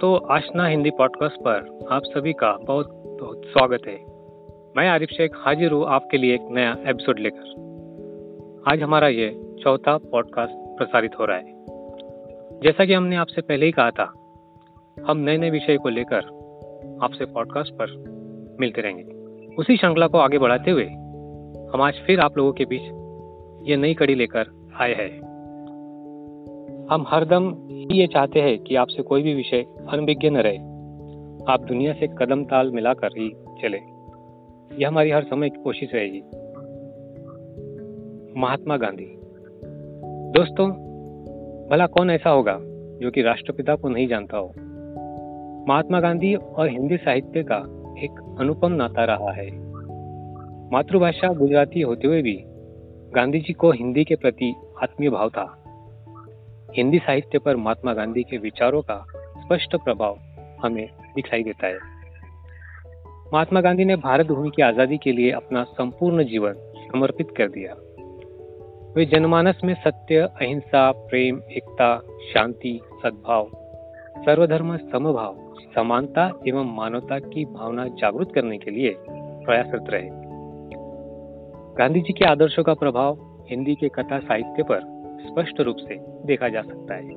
दोस्तों आशना हिंदी पॉडकास्ट पर आप सभी का बहुत बहुत स्वागत है। मैं आरिफ शेख हाजिर हूँ आपके लिए एक नया एपिसोड लेकर। आज हमारा ये चौथा पॉडकास्ट प्रसारित हो रहा है। जैसा कि हमने आपसे पहले ही कहा था, हम नए नए विषय को लेकर आपसे पॉडकास्ट पर मिलते रहेंगे। उसी श्रृंखला को आगे बढ़ाते हुए हम आज फिर आप लोगों के बीच ये नई कड़ी लेकर आए हैं। हम हरदम ही ये चाहते हैं कि आपसे कोई भी विषय अनभिज्ञ न रहे। आप दुनिया से कदम ताल मिलाकर ही चले। यह हमारी हर समय की कोशिश रहेगी। महात्मा गांधी। दोस्तों, भला कौन ऐसा होगा जो कि राष्ट्रपिता को नहीं जानता हो? महात्मा गांधी और हिंदी साहित्य का एक अनुपम नाता रहा है। मातृभाषा गुजराती होते हुए भी गांधी जी को हिंदी के प्रति आत्मीय भाव था। हिंदी साहित्य पर महात्मा गांधी के विचारों का स्पष्ट प्रभाव हमें दिखाई देता है। महात्मा गांधी ने भारत भूमि की आज़ादी के लिए अपना संपूर्ण जीवन समर्पित कर दिया। वे जनमानस में सत्य, अहिंसा, प्रेम, एकता, शांति, सद्भाव, सर्वधर्म, समभाव, समानता एवं मानवता की भावना जागृत करने के लिए प्रयासरत रहे। गांधी जी के आदर्शों का प्रभाव हिंदी के कथा साहित्य पर स्पष्ट रूप से देखा जा सकता है।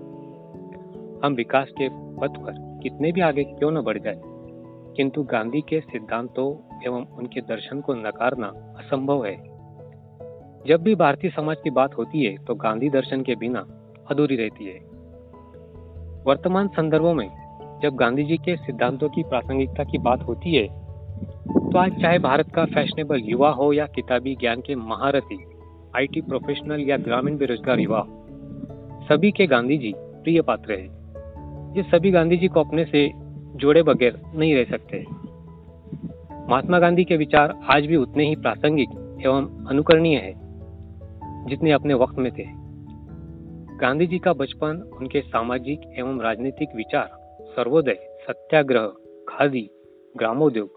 हम विकास के पथ पर कितने भी आगे क्यों न बढ़ जाए, किंतु गांधी के सिद्धांतों एवं उनके दर्शन को नकारना असंभव है। जब भी भारतीय समाज की बात होती है तो गांधी दर्शन के बिना अधूरी रहती है। वर्तमान संदर्भों में जब गांधी जी के सिद्धांतों की प्रासंगिकता की बात होती है तो आज चाहे भारत का फैशनेबल युवा हो या किताबी ज्ञान के महारथी आईटी प्रोफेशनल या ग्रामीण बेरोजगार युवा। सभी के गांधी जी प्रिय पात्र है। ये सभी गांधी जी को अपने से जोड़े बगैर नहीं रह सकते। महात्मा गांधी के विचार आज भी उतने ही प्रासंगिक एवं अनुकरणीय है, जितने अपने वक्त में थे। गांधी जी का बचपन, उनके सामाजिक एवं राजनीतिक विचार, सर्वोदय सत्याग्रह, खादी, ग्रामोद्योग,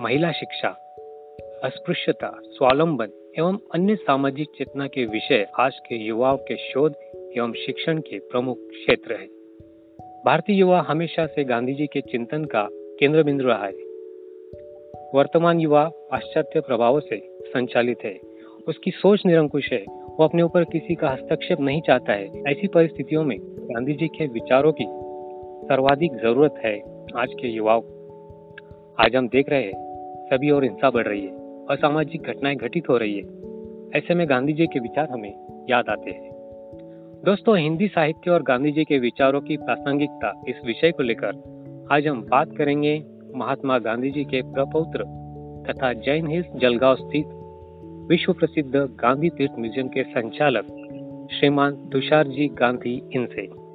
महिला शिक्षा अस्पृश्यता, स्वावलंबन एवं अन्य सामाजिक चेतना के विषय आज के युवाओं के शोध एवं शिक्षण के प्रमुख क्षेत्र है। भारतीय युवा हमेशा से गांधी जी के चिंतन का केंद्र बिंदु रहा है। वर्तमान युवा पाश्चात्य प्रभावों से संचालित है। उसकी सोच निरंकुश है। वो अपने ऊपर किसी का हस्तक्षेप नहीं चाहता है। ऐसी परिस्थितियों में गांधी जी के विचारों की सर्वाधिक ज़रूरत है आज के युवाओं आज हम देख रहे हैं, सभी और हिंसा बढ़ रही है। असामाजिक घटनाएँ घटित हो रही है। ऐसे में गांधी जी के विचार हमें याद आते हैं। दोस्तों, हिंदी साहित्य और गांधी जी के विचारों की प्रासंगिकता इस विषय को लेकर आज हम बात करेंगे महात्मा गांधी जी के प्रपौत्र तथा जैन हिल्स जलगांव स्थित विश्व प्रसिद्ध गांधी तीर्थ म्यूज़ियम के संचालक श्रीमान तुषार जी गांधी इनसे।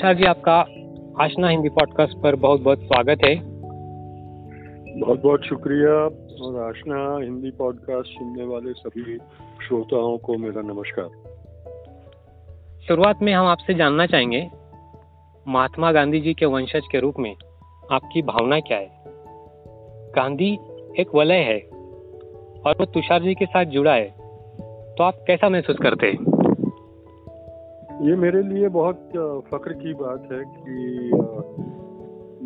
तुषार जी आपका आशना हिंदी पॉडकास्ट पर बहुत बहुत स्वागत है। बहुत बहुत शुक्रिया और आशना हिंदी पॉडकास्ट सुनने वाले सभी श्रोताओं को मेरा नमस्कार। शुरुआत में हम आपसे जानना चाहेंगे महात्मा गांधी जी के वंशज के रूप में आपकी भावना क्या है? गांधी एक वलय है और वो तुषार जी के साथ जुड़ा है तो आप कैसा महसूस करते हैं? ये मेरे लिए बहुत फख्र की बात है कि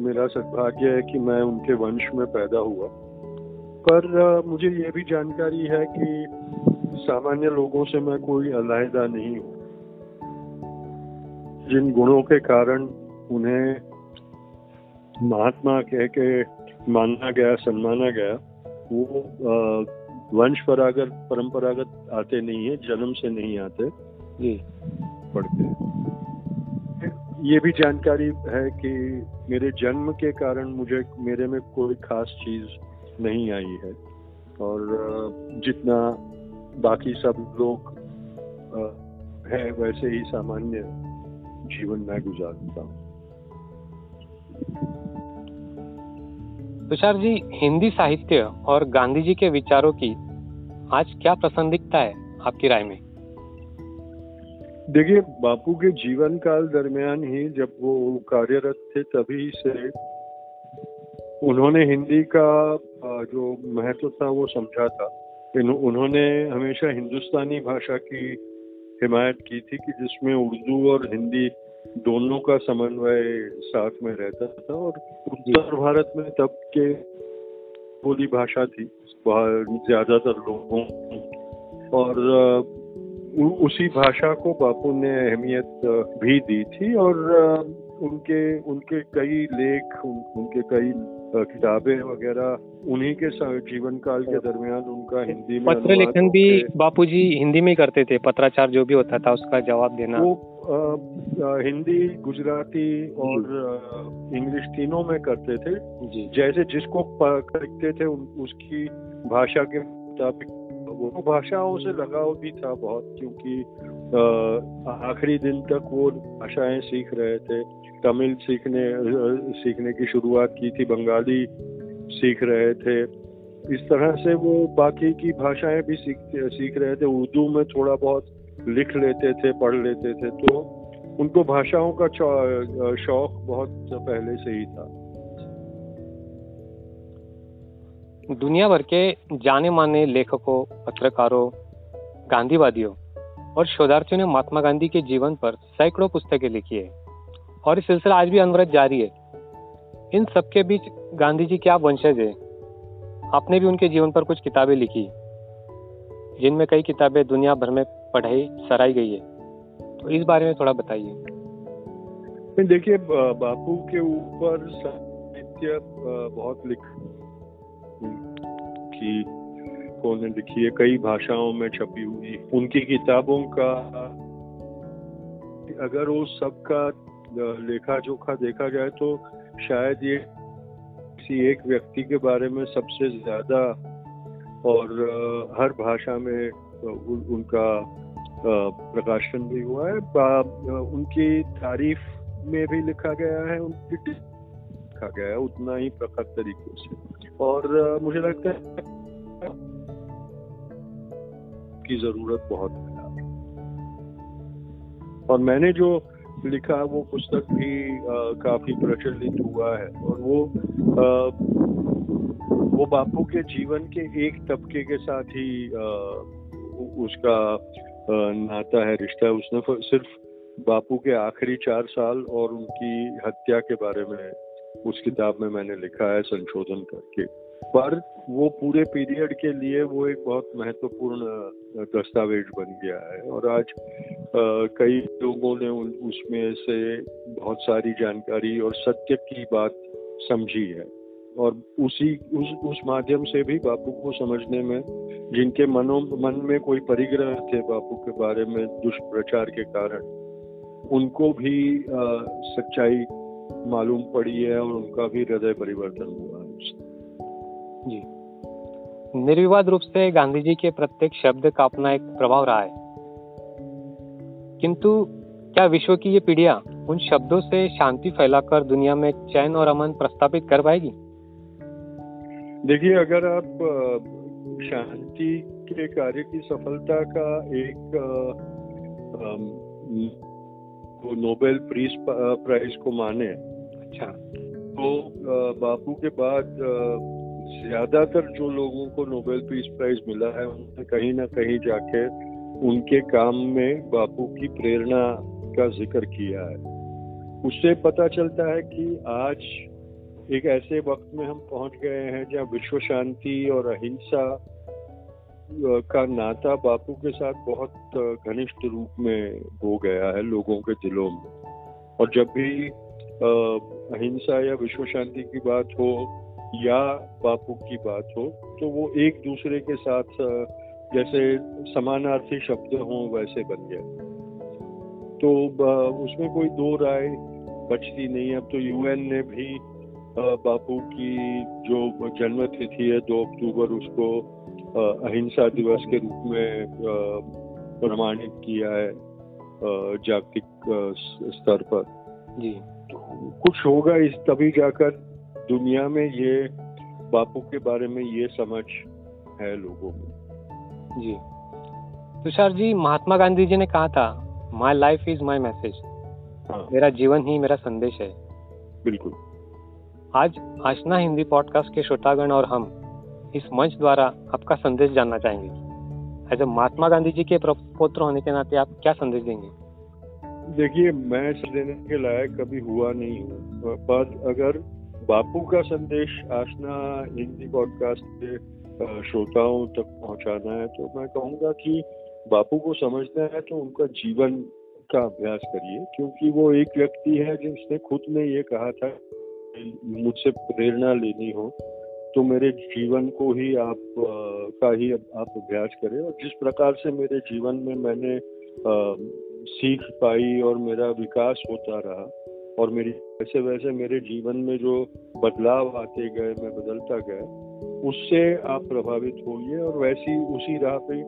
मेरा सद्भाग्य है कि मैं उनके वंश में पैदा हुआ। पर मुझे ये भी जानकारी है कि सामान्य लोगों से मैं कोई अलहदा नहीं हूँ। जिन गुणों के कारण उन्हें महात्मा कह के माना गया, सम्माना गया, वो वंश परागत परंपरागत आते नहीं है, जन्म से नहीं आते, जी। पड़ते हैं। ये भी जानकारी है कि मेरे जन्म के कारण मुझे मेरे में कोई खास चीज़ नहीं आई है। और जितना बाकी सब लोग है वैसे ही सामान्य जीवन में गुजारता हूँ। तुषार जी हिंदी साहित्य और गांधी जी के विचारों की आज क्या प्रासंगिकता है आपकी राय में? देखिए बापू के जीवन काल दरमियान ही जब वो कार्यरत थे तभी से उन्होंने हिंदी का जो महत्व था वो समझा था। उन्होंने हमेशा हिंदुस्तानी भाषा की हिमायत की थी कि जिसमें उर्दू और हिंदी दोनों का समन्वय साथ में रहता था और उत्तर भारत में तब के बोली भाषा थी ज़्यादातर लोगों और उसी भाषा को बापू ने अहमियत भी दी थी और उनके उनके कई लेख उन, उनके कई किताबें वगैरह उन्हीं के जीवन काल के दरमियान उनका हिंदी में पत्र लेखन भी बापूजी हिंदी में करते थे पत्राचार जो भी होता था उसका जवाब देना। वो आ, आ, हिंदी गुजराती और इंग्लिश तीनों में करते थे। जी। जैसे जिसको करते थे उसकी भाषा के मुताबिक वो भाषाओं से लगाव भी था बहुत, क्योंकि आखिरी दिन तक वो भाषाएँ सीख रहे थे। तमिल सीखने सीखने की शुरुआत की थी, बंगाली सीख रहे थे। इस तरह से वो बाकी की भाषाएँ भी सीख सीख रहे थे। उर्दू में थोड़ा बहुत लिख लेते थे, पढ़ लेते थे तो उनको भाषाओं का शौक बहुत पहले से ही था। दुनिया भर के जाने माने लेखकों, पत्रकारों, गांधीवादियों और शोधार्थियों ने महात्मा गांधी के जीवन पर सैकड़ों पुस्तकें लिखी है। और ये सिलसिला आज भी अनवरत जारी है। इन सबके बीच गांधी जी क्या वंशज है? आपने भी उनके जीवन पर कुछ किताबें लिखी, जिनमें कई किताबें दुनिया भर में पढ़ाई सराई गई है। तो इस बारे में थोड़ा बताइए। देखिए बापू के ऊपर साहित्य बहुत लिख की कौन लिखी है। कई भाषाओं में छपी हुई उनकी किताबों का अगर वो सबका लेखा जोखा देखा जाए तो शायद ये किसी एक व्यक्ति के बारे में सबसे ज़्यादा और हर भाषा में उनका प्रकाशन भी हुआ है। उनकी तारीफ़ में भी लिखा गया है, उनकी लिखा गया है उतना ही प्रखर तरीके से। और मुझे लगता है की ज़रूरत बहुत है। और मैंने जो लिखा वो पुस्तक भी आ, काफ़ी प्रचलित हुआ है और वो आ, वो बापू के जीवन के एक तबके के साथ ही आ, उसका आ, नाता है रिश्ता है। उसने सिर्फ़ बापू के आखिरी चार साल और उनकी हत्या के बारे में उस किताब में मैंने लिखा है संशोधन करके। पर वो पूरे पीरियड के लिए वो एक बहुत महत्वपूर्ण दस्तावेज़ बन गया है। और आज कई लोगों ने उसमें से बहुत सारी जानकारी और सत्य की बात समझी है। और उसी उस उस माध्यम से भी बापू को समझने में जिनके मनो मन में कोई परिग्रह थे बापू के बारे में दुष्प्रचार के कारण उनको भी आ, सच्चाई मालूम पड़ी है और उनका भी हृदय परिवर्तन हुआ है। जी। निर्विवाद रूप से गांधी जी के प्रत्येक शब्द का अपना एक प्रभाव रहा है। किंतु क्या विश्व की ये पीढ़ियाँ उन शब्दों से शांति फैलाकर दुनिया में चैन और अमन प्रस्तापित कर पाएगी? देखिए अगर आप शांति के कार्य की सफलता का एक नोबेल प्रीज प्राइज को माने। अच्छा। तो बापू के बाद ज़्यादातर जो लोगों को नोबेल पीस प्राइज मिला है उन्होंने कहीं ना कहीं जाके उनके काम में बापू की प्रेरणा का ज़िक्र किया है। उससे पता चलता है कि आज एक ऐसे वक्त में हम पहुँच गए हैं जहाँ विश्व शांति और अहिंसा का नाता बापू के साथ बहुत घनिष्ठ रूप में हो गया है लोगों के दिलों में। और जब भी अहिंसा या विश्व शांति की बात हो या बापू की बात हो तो वो एक दूसरे के साथ जैसे समानार्थी शब्द हों वैसे बन गए। तो उसमें कोई दो राय बचती नहीं। है अब तो यूएन ने भी बापू की जो जन्म तिथि है, दो अक्टूबर, उसको अहिंसा दिवस के रूप में प्रमाणित किया है जागतिक स्तर पर। जी। तो कुछ होगा इस तभी जाकर दुनिया में ये बापू के बारे में ये समझ है लोगों में। जी। तुषार जी महात्मा गांधी जी ने कहा था my life is my message मेरा जीवन ही मेरा संदेश है। बिल्कुल। आज आशना हिंदी पॉडकास्ट के श्रोतागण और हम इस मंच द्वारा आपका संदेश जानना चाहेंगे। एज ए महात्मा गांधी जी के पुत्र होने के नाते आप क्या संदेश देंगे? देखिए, मैं देने के लायक कभी हुआ नहीं हूँ। पर अगर बापू का संदेश, आशना, हिंदी पॉडकास्ट के श्रोताओं तक पहुंचाना है तो मैं कहूँगा कि बापू को समझना है तो उनका जीवन का अभ्यास करिए, क्योंकि वो एक व्यक्ति है जिसने खुद ने ये कहा था मुझसे प्रेरणा लेनी हो। तो मेरे जीवन को ही आप आ, का ही आप अभ्यास करें। और जिस प्रकार से मेरे जीवन में मैंने आ, सीख पाई और मेरा विकास होता रहा और मेरी वैसे वैसे मेरे जीवन में जो बदलाव आते गए मैं बदलता गया उससे आप प्रभावित होइए और वैसी उसी राह पे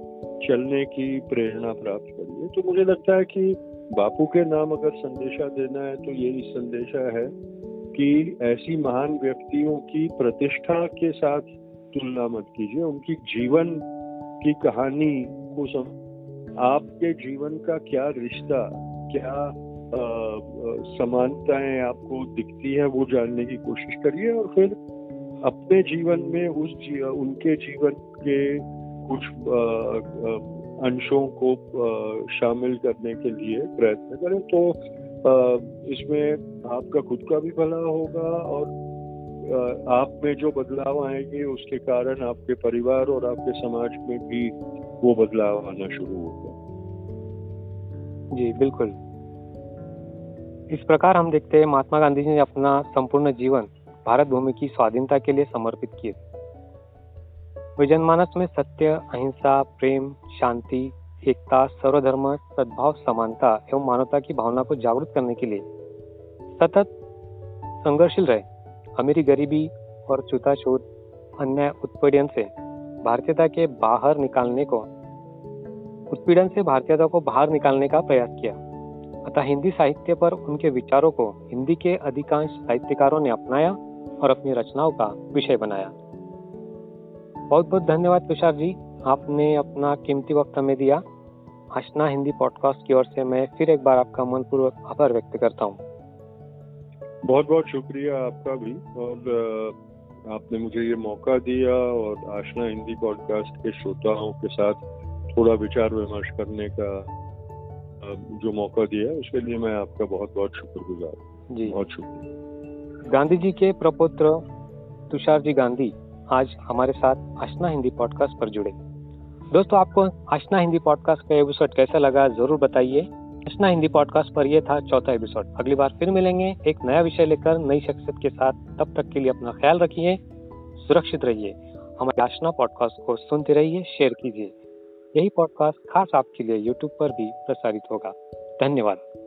चलने की प्रेरणा प्राप्त करिए। तो मुझे लगता है कि बापू के नाम अगर संदेशा देना है तो यही संदेशा है कि ऐसी महान व्यक्तियों की प्रतिष्ठा के साथ तुलना मत कीजिए। उनकी जीवन की कहानी को सम आपके जीवन का क्या रिश्ता क्या समानताएँ आपको दिखती है वो जानने की कोशिश करिए और फिर अपने जीवन में उस जी, उनके जीवन के कुछ अंशों को शामिल करने के लिए प्रयत्न करें। तो इसमें आपका खुद का भी भला होगा और आप में जो बदलाव आएँगे उसके कारण आपके परिवार और आपके समाज में भी वो बदलाव आना शुरू होगा। जी, बिल्कुल। इस प्रकार हम देखते हैं महात्मा गांधी जी ने अपना संपूर्ण जीवन भारत भूमि की स्वाधीनता के लिए समर्पित किए वे जनमानस में सत्य, अहिंसा, प्रेम, शांति एकता, सर्वधर्म, सद्भाव, समानता एवं मानवता की भावना को जागृत करने के लिए सतत संघर्षशील रहे। अमीरी गरीबी और छूताछूत अन्य उत्पीड़न से भारतीयता के बाहर निकालने को, उत्पीड़न से भारतीयता को बाहर निकालने का प्रयास किया। अतः हिंदी साहित्य पर उनके विचारों को हिंदी के अधिकांश साहित्यकारों ने अपनाया और अपनी रचनाओं का विषय बनाया। बहुत बहुत धन्यवाद तुषार जी। आपने अपना कीमती वक्त हमें दिया। आशना हिंदी पॉडकास्ट की ओर से मैं फिर एक बार आपका मनपूर्वक आभार व्यक्त करता हूँ। बहुत बहुत शुक्रिया आपका भी और आपने मुझे ये मौका दिया और आशना हिंदी पॉडकास्ट के श्रोताओं के साथ थोड़ा विचार विमर्श करने का जो मौका दिया उसके लिए मैं आपका बहुत बहुत शुक्रगुजार जी। बहुत शुक्रिया। गांधी जी के प्रपुत्र तुषार जी गांधी आज हमारे साथ आशना हिंदी पॉडकास्ट पर जुड़े। दोस्तों, आपको आशना हिंदी पॉडकास्ट का एपिसोड कैसा लगा ज़रूर बताइए। आशना हिंदी पॉडकास्ट पर यह था चौथा एपिसोड अगली बार फिर मिलेंगे एक नया विषय लेकर नई शख्सियत के साथ। तब तक के लिए अपना ख्याल रखिए, सुरक्षित रहिए। हमारे आशना पॉडकास्ट को सुनते रहिए शेयर कीजिए। यही पॉडकास्ट खास आपके लिए यूट्यूब पर भी प्रसारित होगा। धन्यवाद।